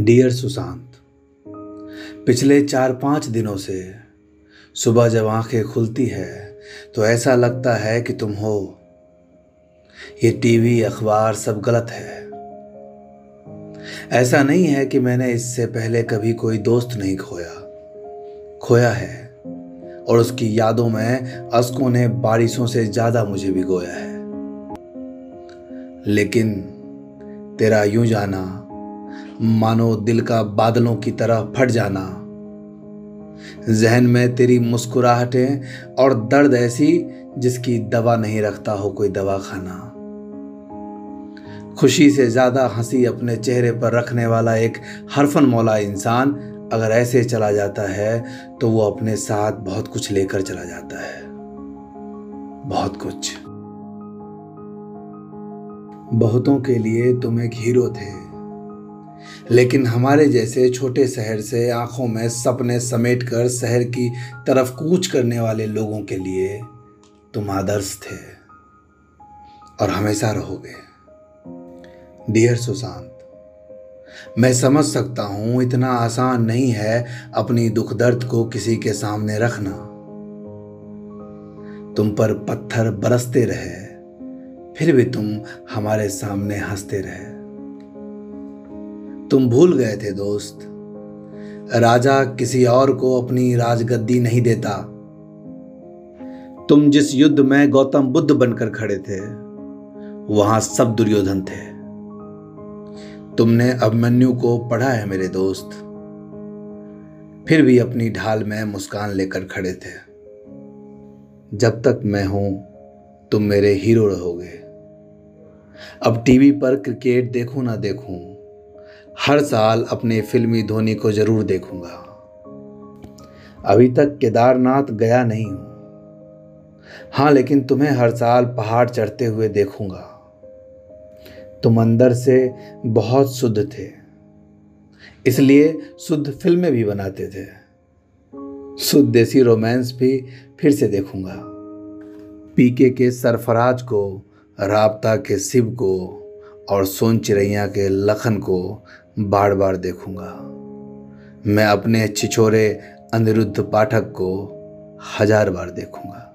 Dear Sushant पिछले चार पाँच दिनों से सुबह जब आँखें खुलती है तो ऐसा लगता है कि तुम हो। ये टीवी, अखबार सब गलत है। ऐसा नहीं है कि मैंने इससे पहले कभी कोई दोस्त नहीं खोया। खोया है, और उसकी यादों में अस्कों ने बारिशों से ज़्यादा मुझे भिगोया है। लेकिन तेरा यूँ जाना मानो दिल का बादलों की तरह फट जाना। जहन में तेरी मुस्कुराहटें और दर्द ऐसी जिसकी दवा नहीं रखता हो कोई दवा खाना खुशी से ज़्यादा हँसी अपने चेहरे पर रखने वाला एक हरफन मौला इंसान अगर ऐसे चला जाता है तो वो अपने साथ बहुत कुछ लेकर चला जाता है। बहुत कुछ। बहुतों के लिए तुम एक हीरो थे। लेकिन हमारे जैसे छोटे शहर से आँखों में सपने समेट कर शहर की तरफ़ कूच करने वाले लोगों के लिए तुम आदर्श थे और हमेशा रहोगे। डियर सुशांत मैं समझ सकता हूँ इतना आसान नहीं है अपनी दुख दर्द को किसी के सामने रखना। तुम पर पत्थर बरसते रहे, फिर भी तुम हमारे सामने हँसते रहे। तुम भूल गए थे दोस्त। राजा किसी और को अपनी राजगद्दी नहीं देता। तुम जिस युद्ध में गौतम बुद्ध बनकर खड़े थे, वहाँ सब दुर्योधन थे। तुमने अभिमन्यु को पढ़ा है मेरे दोस्त। फिर भी अपनी ढाल में मुस्कान लेकर खड़े थे। जब तक मैं हूँ, तुम मेरे हीरो रहोगे। अब टीवी पर क्रिकेट देखूँ ना देखूँ हर साल अपने फिल्मी धोनी को ज़रूर देखूँगा। अभी तक केदारनाथ गया नहीं हूँ। हाँ लेकिन तुम्हें हर साल पहाड़ चढ़ते हुए देखूँगा। तुम अंदर से बहुत शुद्ध थे, इसलिए शुद्ध फ़िल्में भी बनाते थे। शुद्ध देसी रोमांस भी फिर से देखूँगा। पीके के सरफराज को, राबता के शिव को और सोन चिड़ैया के लखन को बार बार देखूँगा। मैं अपने छिछोरे अनिरुद्ध पाठक को हज़ार बार देखूँगा।